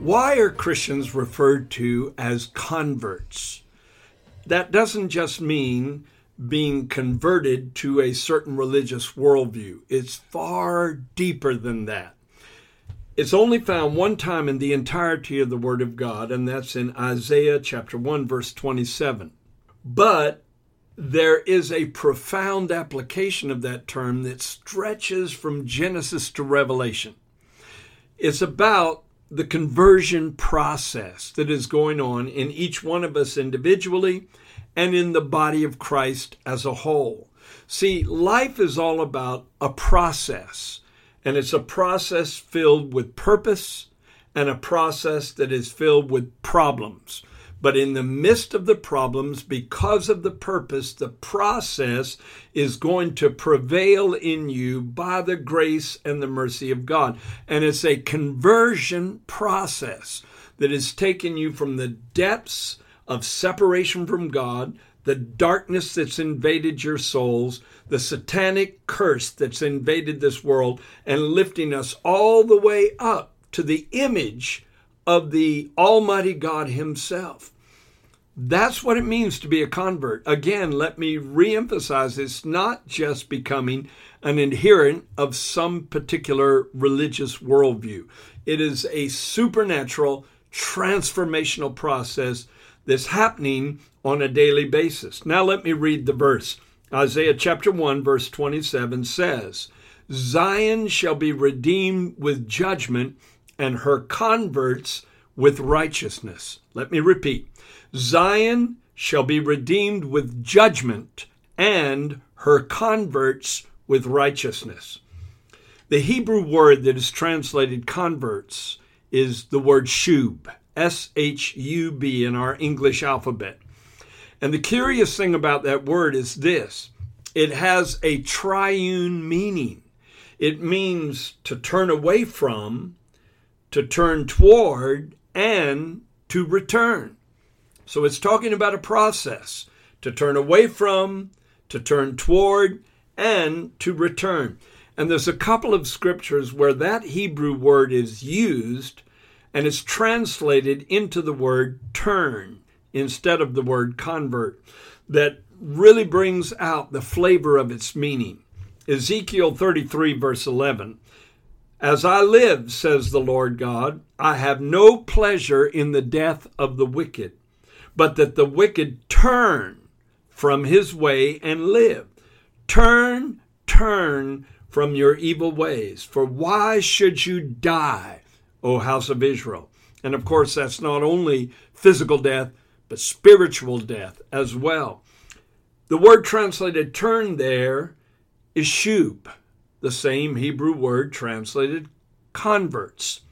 Why are Christians referred to as converts? That doesn't just mean being converted to a certain religious worldview, it's far deeper than that. It's only found one time in the entirety of the Word of God, and that's in Isaiah chapter 1, verse 27. But there is a profound application of that term that stretches from Genesis to Revelation. It's about the conversion process that is going on in each one of us individually and in the body of Christ as a whole. See, life is all about a process, and it's a process filled with purpose and a process that is filled with problems. But in the midst of the problems, because of the purpose, the process is going to prevail in you by the grace and the mercy of God. And it's a conversion process that has taken you from the depths of separation from God, the darkness that's invaded your souls, the satanic curse that's invaded this world, and lifting us all the way up to the image of the Almighty God Himself. That's what it means to be a convert. Again, let me reemphasize it's not just becoming an adherent of some particular religious worldview, it is a supernatural, transformational process that's happening on a daily basis. Now, let me read the verse. Isaiah chapter 1, verse 27 says, Zion shall be redeemed with judgment, and her converts with righteousness. Let me repeat Zion shall be redeemed with judgment, and her converts with righteousness. The Hebrew word that is translated converts is the word shub, S H U B in our English alphabet. And the curious thing about that word is this it has a triune meaning. It means to turn away from, to turn toward, and to return. So it's talking about a process to turn away from, to turn toward, and to return. And there's a couple of scriptures where that Hebrew word is used and it's translated into the word turn instead of the word convert that really brings out the flavor of its meaning. Ezekiel 33, verse 11 as I live, says the Lord God, I have no pleasure in the death of the wicked, but that the wicked turn from his way and live. Turn, turn from your evil ways. For why should you die, O house of Israel? And of course, that's not only physical death, but spiritual death as well. The word translated turn there is shub the same Hebrew word translated converts.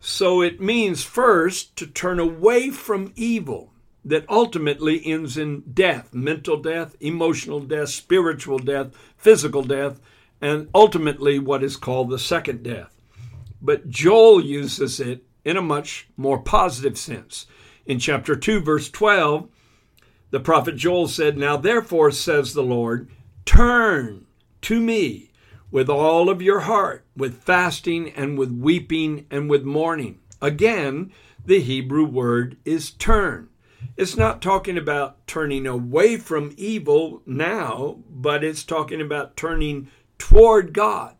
So it means first to turn away from evil that ultimately ends in death mental death, emotional death, spiritual death, physical death, and ultimately what is called the second death. But Joel uses it in a much more positive sense. In chapter 2, verse 12, the prophet Joel said, Now therefore, says the Lord, turn to me with all of your heart, with fasting and with weeping and with mourning. Again, the Hebrew word is turn. It's not talking about turning away from evil now, but it's talking about turning toward God.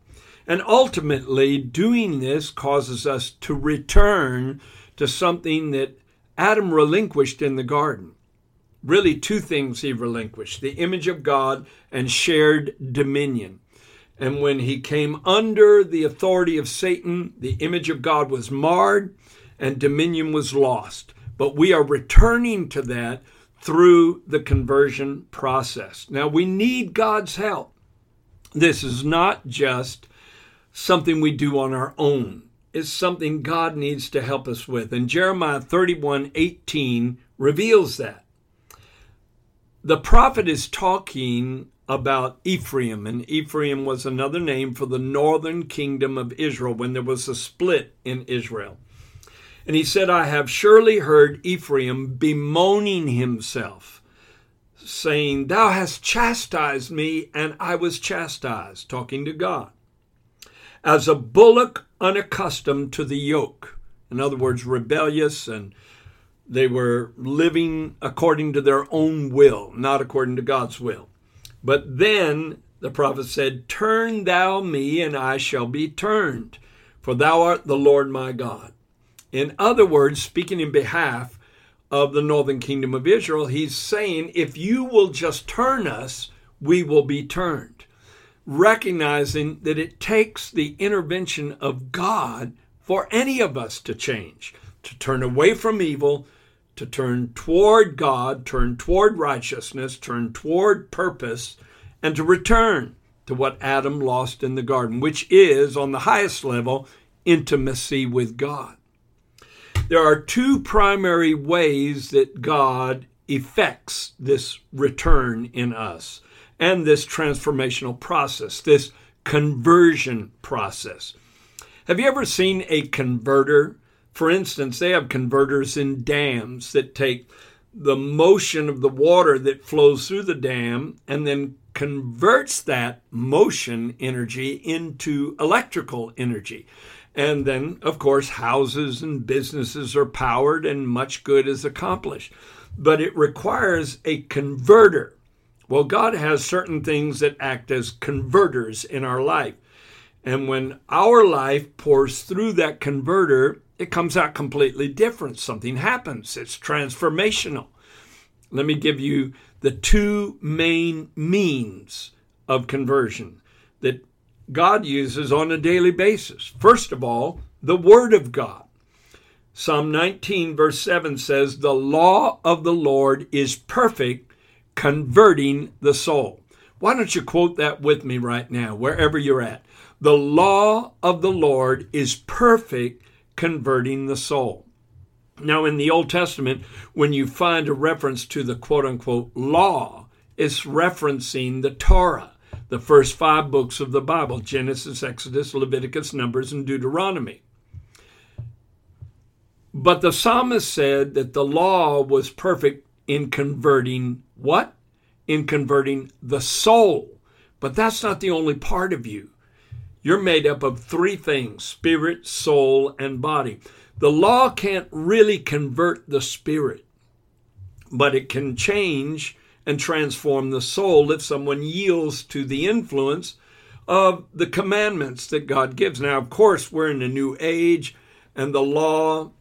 And ultimately, doing this causes us to return to something that Adam relinquished in the garden. Really, two things he relinquished the image of God and shared dominion. And when he came under the authority of Satan, the image of God was marred and dominion was lost. But we are returning to that through the conversion process. Now, we need God's help. This is not just something we do on our own, it's something God needs to help us with. And Jeremiah 31 18 reveals that. The prophet is talking about Ephraim, and Ephraim was another name for the northern kingdom of Israel when there was a split in Israel. And he said, I have surely heard Ephraim bemoaning himself, saying, Thou hast chastised me, and I was chastised, talking to God. As a bullock unaccustomed to the yoke, in other words, rebellious, and they were living according to their own will, not according to God's will. But then the prophet said, Turn thou me, and I shall be turned, for thou art the Lord my God. In other words, speaking in behalf of the northern kingdom of Israel, he's saying, If you will just turn us, we will be turned. Recognizing that it takes the intervention of God for any of us to change, to turn away from evil, to turn toward God, turn toward righteousness, turn toward purpose, and to return to what Adam lost in the garden, which is, on the highest level, intimacy with God. There are two primary ways that God effects this return in us and this transformational process, this conversion process. Have you ever seen a converter for instance, they have converters in dams that take the motion of the water that flows through the dam and then converts that motion energy into electrical energy. And then, of course, houses and businesses are powered and much good is accomplished. But it requires a converter. Well, God has certain things that act as converters in our life. And when our life pours through that converter, it comes out completely different. Something happens, it's transformational. Let me give you the two main means of conversion that God uses on a daily basis. First of all, the Word of God. Psalm 19, verse 7 says, The law of the Lord is perfect, converting the soul. Why don't you quote that with me right now, wherever you're at? The law of the Lord is perfect, converting the soul. Now, in the Old Testament, when you find a reference to the quote unquote law, it's referencing the Torah, the first five books of the Bible Genesis, Exodus, Leviticus, Numbers, and Deuteronomy. But the psalmist said that the law was perfect in converting what? In converting the soul. But that's not the only part of you. You're made up of three things spirit, soul, and body. The law can't really convert the spirit, but it can change and transform the soul if someone yields to the influence of the commandments that God gives. Now, of course, we're in a new age, and the law,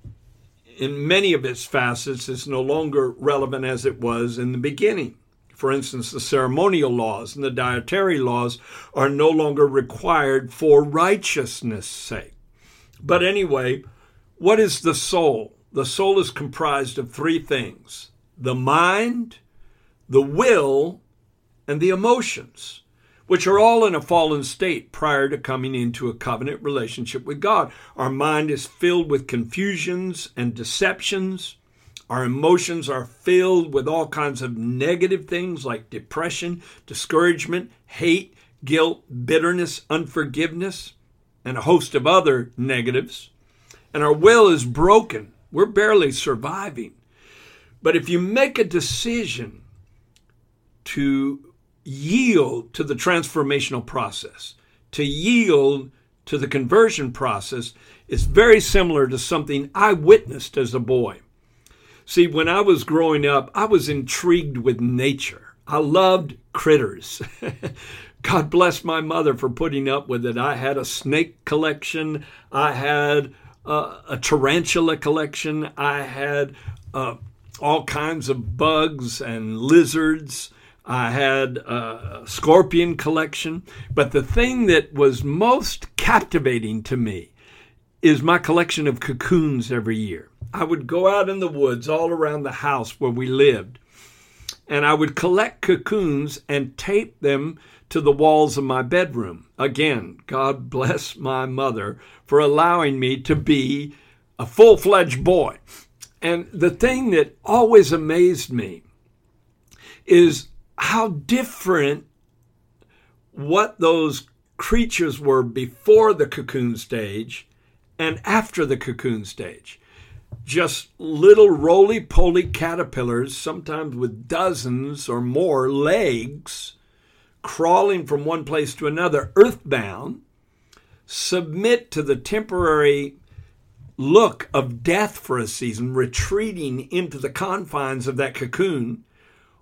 in many of its facets, is no longer relevant as it was in the beginning. For instance, the ceremonial laws and the dietary laws are no longer required for righteousness' sake. But anyway, what is the soul? The soul is comprised of three things the mind, the will, and the emotions, which are all in a fallen state prior to coming into a covenant relationship with God. Our mind is filled with confusions and deceptions. Our emotions are filled with all kinds of negative things like depression, discouragement, hate, guilt, bitterness, unforgiveness, and a host of other negatives. And our will is broken. We're barely surviving. But if you make a decision to yield to the transformational process, to yield to the conversion process, it's very similar to something I witnessed as a boy. See, when I was growing up, I was intrigued with nature. I loved critters. God bless my mother for putting up with it. I had a snake collection. I had uh, a tarantula collection. I had uh, all kinds of bugs and lizards. I had a scorpion collection. But the thing that was most captivating to me is my collection of cocoons every year. I would go out in the woods all around the house where we lived, and I would collect cocoons and tape them to the walls of my bedroom. Again, God bless my mother for allowing me to be a full fledged boy. And the thing that always amazed me is how different what those creatures were before the cocoon stage and after the cocoon stage. Just little roly poly caterpillars, sometimes with dozens or more legs, crawling from one place to another, earthbound, submit to the temporary look of death for a season, retreating into the confines of that cocoon,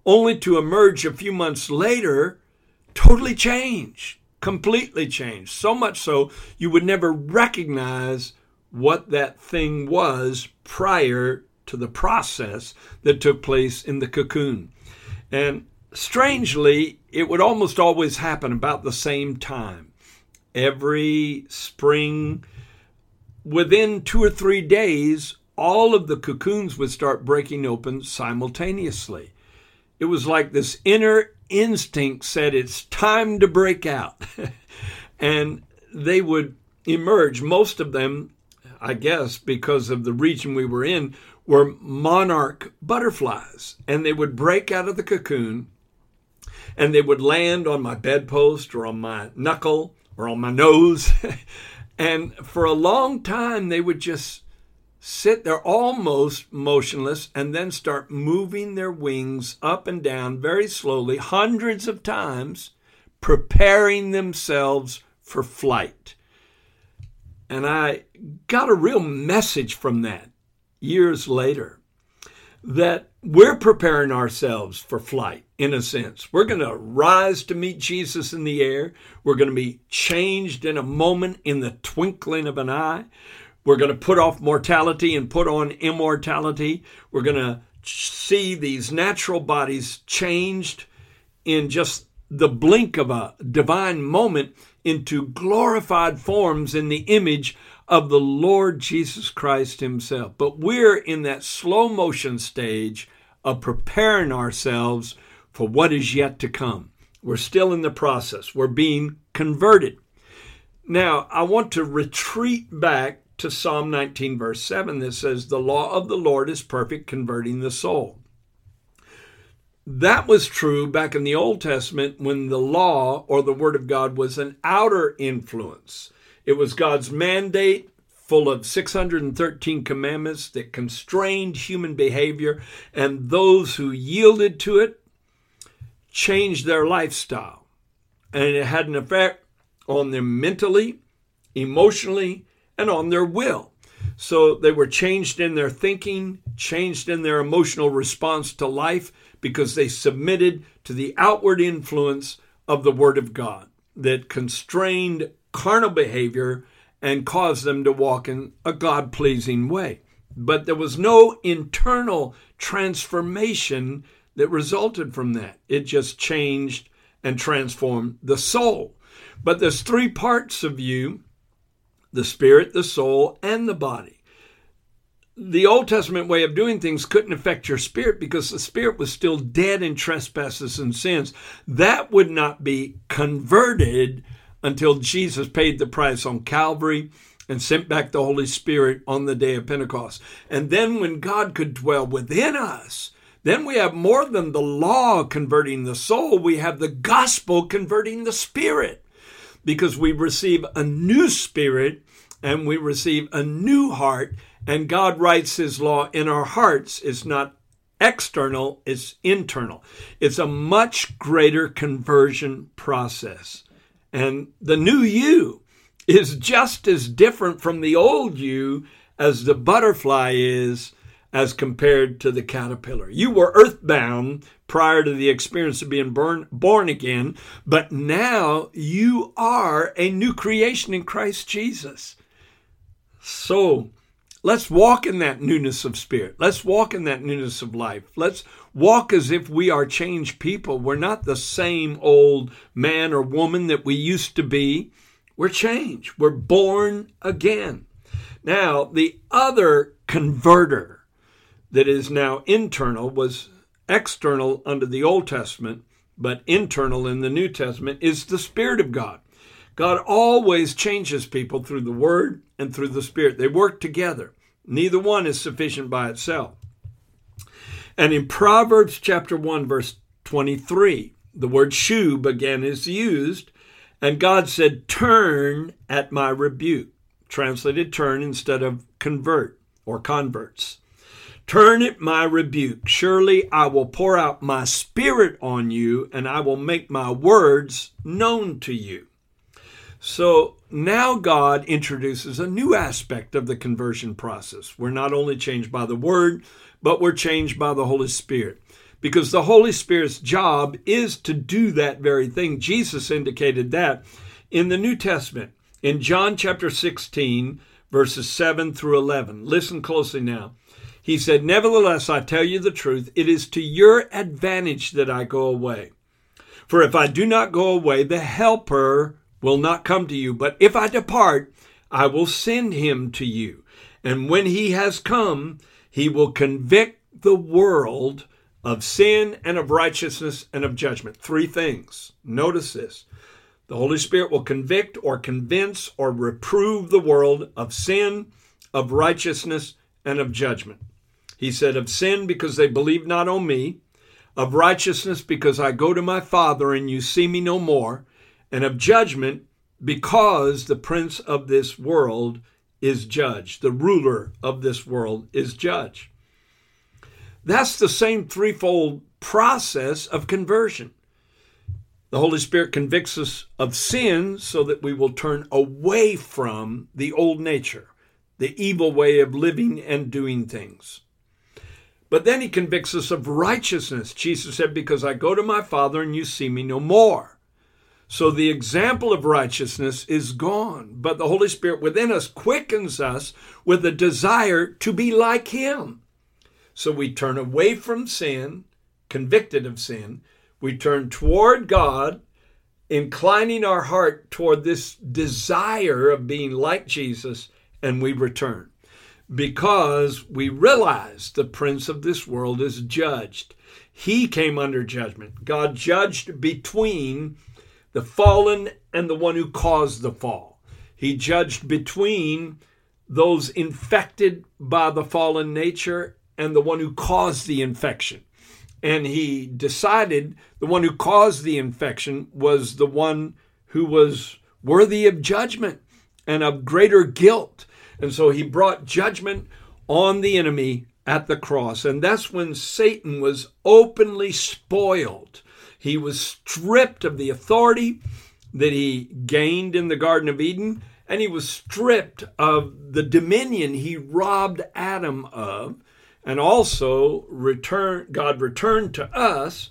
only to emerge a few months later totally changed, completely changed. So much so you would never recognize what that thing was prior to the process that took place in the cocoon. And strangely, it would almost always happen about the same time. Every spring, within two or three days, all of the cocoons would start breaking open simultaneously. It was like this inner instinct said it's time to break out. and they would emerge. Most of them, I guess, because of the region we were in, were monarch butterflies. And they would break out of the cocoon and they would land on my bedpost or on my knuckle or on my nose. and for a long time, they would just sit there almost motionless and then start moving their wings up and down very slowly, hundreds of times, preparing themselves for flight. And I got a real message from that years later that we're preparing ourselves for flight in a sense. We're going to rise to meet Jesus in the air. We're going to be changed in a moment, in the twinkling of an eye. We're going to put off mortality and put on immortality. We're going to see these natural bodies changed in just the blink of a divine moment into glorified forms in the image of the Lord Jesus Christ Himself. But we're in that slow motion stage of preparing ourselves for what is yet to come. We're still in the process, we're being converted. Now, I want to retreat back to Psalm 19, verse 7, that says, The law of the Lord is perfect, converting the soul. That was true back in the Old Testament when the law or the Word of God was an outer influence. It was God's mandate, full of 613 commandments that constrained human behavior, and those who yielded to it changed their lifestyle. And it had an effect on them mentally, emotionally, and on their will. So they were changed in their thinking, changed in their emotional response to life because they submitted to the outward influence of the Word of God that constrained carnal behavior and caused them to walk in a God pleasing way. But there was no internal transformation that resulted from that. It just changed and transformed the soul. But there's three parts of you the spirit, the soul, and the body. The Old Testament way of doing things couldn't affect your spirit because the spirit was still dead in trespasses and sins. That would not be converted until Jesus paid the price on Calvary and sent back the Holy Spirit on the day of Pentecost. And then when God could dwell within us, then we have more than the law converting the soul, we have the gospel converting the spirit because we receive a new spirit and we receive a new heart, and God writes His law in our hearts. It's not external, it's internal. It's a much greater conversion process. And the new you is just as different from the old you as the butterfly is as compared to the caterpillar. You were earthbound prior to the experience of being born, born again, but now you are a new creation in Christ Jesus. So let's walk in that newness of spirit. Let's walk in that newness of life. Let's walk as if we are changed people. We're not the same old man or woman that we used to be. We're changed. We're born again. Now, the other converter that is now internal was external under the Old Testament, but internal in the New Testament, is the Spirit of God. God always changes people through the Word and through the Spirit. They work together. Neither one is sufficient by itself. And in Proverbs chapter 1, verse 23, the word shub again is used, and God said, Turn at my rebuke. Translated turn instead of convert or converts. Turn at my rebuke. Surely I will pour out my spirit on you, and I will make my words known to you. So now God introduces a new aspect of the conversion process. We're not only changed by the word, but we're changed by the Holy Spirit. Because the Holy Spirit's job is to do that very thing. Jesus indicated that in the New Testament, in John chapter 16, verses 7 through 11. Listen closely now. He said, Nevertheless, I tell you the truth, it is to your advantage that I go away. For if I do not go away, the Helper will not come to you. But if I depart, I will send him to you. And when he has come, he will convict the world of sin and of righteousness and of judgment. Three things. Notice this. The Holy Spirit will convict or convince or reprove the world of sin, of righteousness, and of judgment. He said, Of sin because they believe not on me, of righteousness because I go to my Father and you see me no more, and of judgment because the prince of this world is judge, the ruler of this world is judge. That's the same threefold process of conversion. The Holy Spirit convicts us of sin so that we will turn away from the old nature, the evil way of living and doing things. But then he convicts us of righteousness. Jesus said, Because I go to my Father and you see me no more. So the example of righteousness is gone, but the Holy Spirit within us quickens us with a desire to be like Him. So we turn away from sin, convicted of sin. We turn toward God, inclining our heart toward this desire of being like Jesus, and we return because we realize the prince of this world is judged. He came under judgment. God judged between the fallen and the one who caused the fall. He judged between those infected by the fallen nature and the one who caused the infection. And he decided the one who caused the infection was the one who was worthy of judgment and of greater guilt. And so he brought judgment on the enemy at the cross. And that's when Satan was openly spoiled he was stripped of the authority that he gained in the Garden of Eden, and he was stripped of the dominion he robbed Adam of, and also return, God returned to us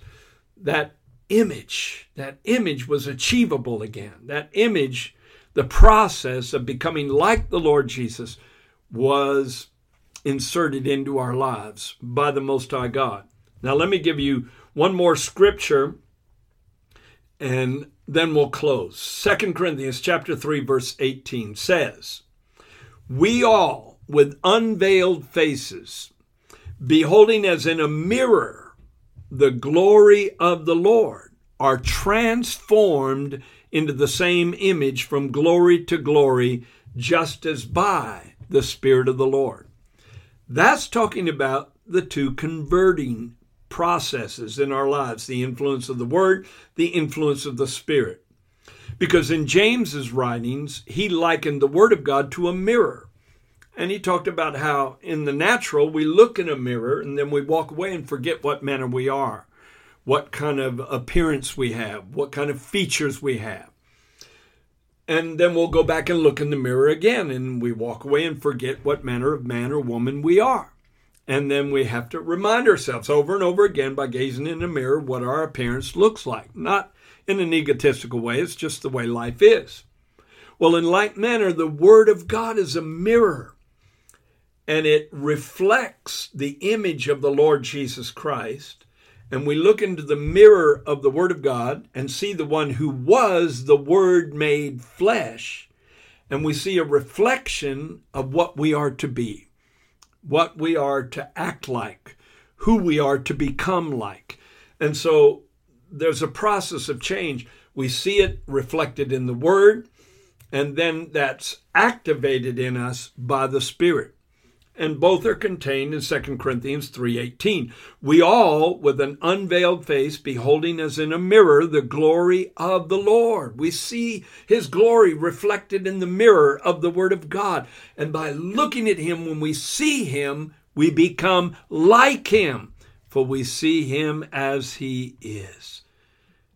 that image. That image was achievable again. That image, the process of becoming like the Lord Jesus, was inserted into our lives by the Most High God. Now, let me give you one more scripture and then we'll close. Second Corinthians chapter 3 verse 18 says, "We all with unveiled faces beholding as in a mirror the glory of the Lord are transformed into the same image from glory to glory just as by the spirit of the Lord." That's talking about the two converting processes in our lives the influence of the Word, the influence of the Spirit. Because in James's writings, he likened the Word of God to a mirror. And he talked about how in the natural we look in a mirror and then we walk away and forget what manner we are, what kind of appearance we have, what kind of features we have. And then we'll go back and look in the mirror again and we walk away and forget what manner of man or woman we are. And then we have to remind ourselves over and over again by gazing in the mirror what our appearance looks like. Not in an egotistical way, it's just the way life is. Well, in like manner, the Word of God is a mirror and it reflects the image of the Lord Jesus Christ. And we look into the mirror of the Word of God and see the one who was the Word made flesh. And we see a reflection of what we are to be what we are to act like, who we are to become like. And so there's a process of change. We see it reflected in the Word, and then that's activated in us by the Spirit and both are contained in 2 Corinthians 3:18. We all with an unveiled face beholding as in a mirror the glory of the Lord. We see his glory reflected in the mirror of the word of God, and by looking at him when we see him, we become like him, for we see him as he is.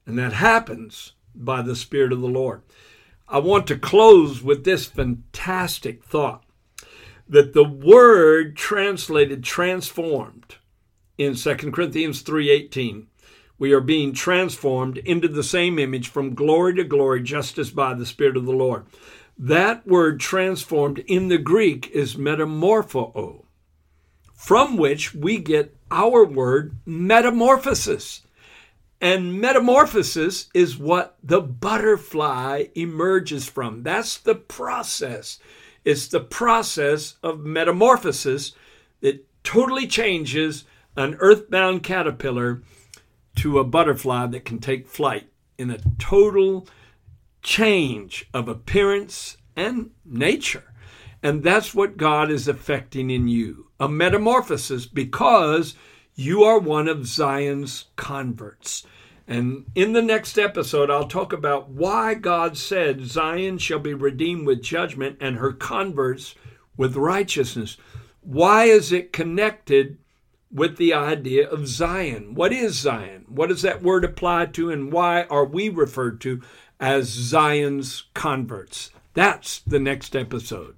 And that happens by the spirit of the Lord. I want to close with this fantastic thought that the word translated transformed in 2 Corinthians 3:18 we are being transformed into the same image from glory to glory just as by the spirit of the Lord. That word transformed in the Greek is metamorpho from which we get our word metamorphosis. And metamorphosis is what the butterfly emerges from. That's the process it's the process of metamorphosis that totally changes an earthbound caterpillar to a butterfly that can take flight in a total change of appearance and nature. And that's what God is effecting in you a metamorphosis because you are one of Zion's converts. And in the next episode, I'll talk about why God said Zion shall be redeemed with judgment and her converts with righteousness. Why is it connected with the idea of Zion? What is Zion? What does that word apply to, and why are we referred to as Zion's converts? That's the next episode.